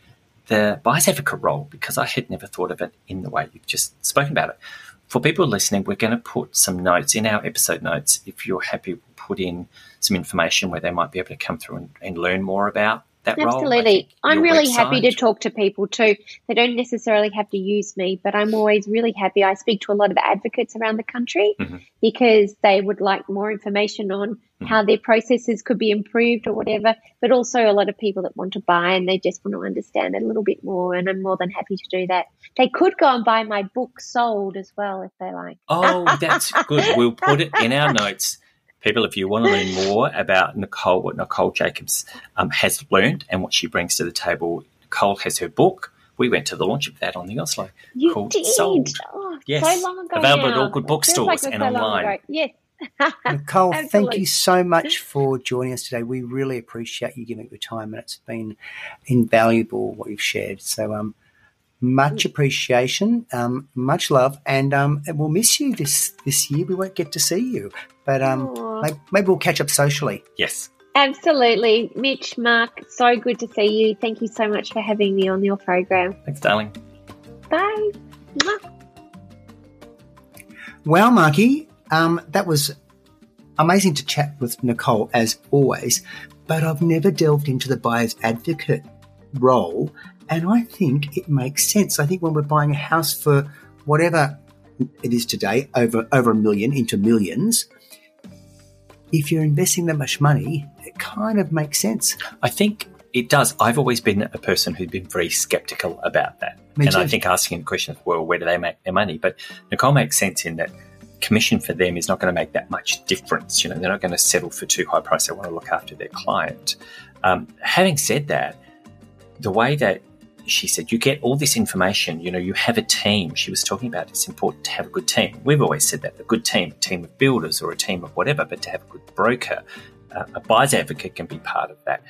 Speaker 2: the buyer's advocate role because I had never thought of it in the way you've just spoken about it. For people listening, we're going to put some notes in our episode notes. If you're happy, put in some information where they might be able to come through and, and learn more about that role.
Speaker 3: Absolutely.
Speaker 2: think
Speaker 3: I'm really happy to talk to people too. They don't necessarily have to use me, but I'm always really happy. I speak to a lot of advocates around the country
Speaker 2: Mhm.
Speaker 3: because they would like more information on
Speaker 2: Mhm.
Speaker 3: how their processes could be improved or whatever, but also a lot of people that want to buy and they just want to understand a little bit more. And I'm more than happy to do that. They could go and buy my book sold as well if they like.
Speaker 2: Oh, that's good. We'll put it in our notes. People, if you want to learn more about Nicole, what Nicole Jacobs um, has learned and what she brings to the table, Nicole has her book. We went to the launch of that on the Oslo.
Speaker 3: You
Speaker 2: called
Speaker 3: did.
Speaker 2: Sold.
Speaker 3: Oh,
Speaker 2: Yes.
Speaker 3: so long ago.
Speaker 2: Available at
Speaker 3: now.
Speaker 2: all good bookstores
Speaker 3: like
Speaker 2: and
Speaker 3: so
Speaker 2: online.
Speaker 3: Yes.
Speaker 1: Nicole, thank you so much for joining us today. We really appreciate you giving up your time, and it's been invaluable what you've shared. So, um, much appreciation, um, much love, and um, and we'll miss you this this year. We won't get to see you, but um, maybe, maybe we'll catch up socially.
Speaker 2: Yes.
Speaker 3: Absolutely. Mitch, Mark, so good to see you. Thank you so much for having me on your program.
Speaker 2: Thanks, darling.
Speaker 3: Bye.
Speaker 1: Well, Marky, um, that was amazing to chat with Nicole as always, but I've never delved into the buyer's advocate role, and I think it makes sense. I think when we're buying a house for whatever it is today, over over a million into millions, if you're investing that much money, it kind of makes sense.
Speaker 2: I think it does. I've always been a person who's been very skeptical about that.
Speaker 1: Me
Speaker 2: and I think asking the question, of well, where do they make their money? But Nicole makes sense in that commission for them is not going to make that much difference. You know, they're not going to settle for too high price. They want to look after their client. Um, having said that, the way that she said, you get all this information, you know, you have a team. She was talking about it's important to have a good team. We've always said that a good team, a team of builders or a team of whatever, but to have a good broker, uh, a buyer's advocate can be part of that.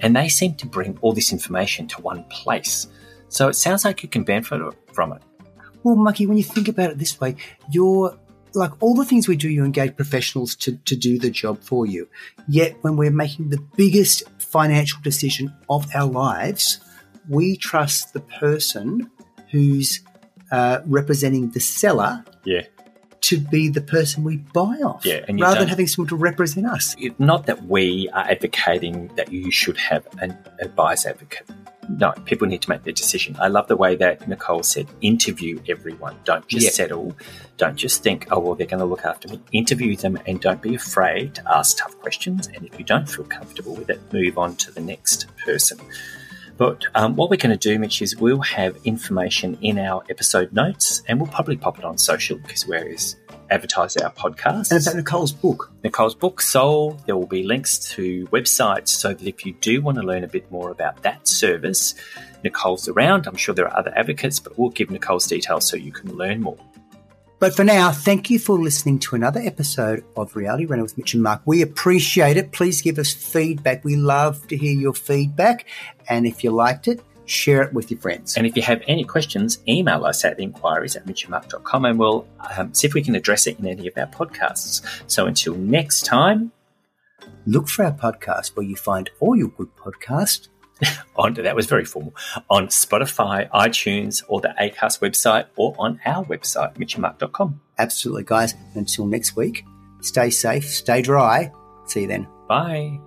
Speaker 2: And they seem to bring all this information to one place. So it sounds like you can benefit from it.
Speaker 1: Well, Marky, when you think about it this way, you're like all the things we do, you engage professionals to, to do the job for you. Yet when we're making the biggest financial decision of our lives, we trust the person who's uh, representing the seller
Speaker 2: Yeah.
Speaker 1: to be the person we buy off,
Speaker 2: Yeah, and
Speaker 1: rather than having someone to represent us.
Speaker 2: It- not that we are advocating that you should have an, a buyer's advocate. no, people need to make their decision. I love the way that Nicole said, interview everyone. Don't just
Speaker 1: Yeah.
Speaker 2: settle. Don't just think, oh, well, they're going to look after me. Interview them and don't be afraid to ask tough questions. And if you don't feel comfortable with it, move on to the next person. But um, what we're going to do, Mitch, is we'll have information in our episode notes and we'll probably pop it on social because we're advertise our podcast.
Speaker 1: And about Nicole's book.
Speaker 2: Nicole's book sold. There will be links to websites so that if you do want to learn a bit more about that service, Nicole's around. I'm sure there are other advocates, but we'll give Nicole's details so you can learn more.
Speaker 1: But for now, thank you for listening to another episode of Reality Reno with Mitch and Mark. We appreciate it. Please give us feedback. We love to hear your feedback. And if you liked it, share it with your friends.
Speaker 2: And if you have any questions, email us at inquiries at mitchandmark.com and Mark.com and we'll um, see if we can address it in any of our podcasts. So until next time,
Speaker 1: Look for our podcast where you find all your good podcasts.
Speaker 2: on that was very formal on Spotify, iTunes, or the Acast website, or on our website, mitchandmark.com.
Speaker 1: Absolutely, guys. Until next week, stay safe, stay dry. See you then.
Speaker 2: Bye.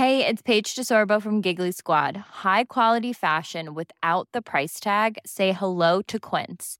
Speaker 5: Hey, it's Paige DeSorbo from Giggly Squad. High quality fashion without the price tag. Say hello to Quince.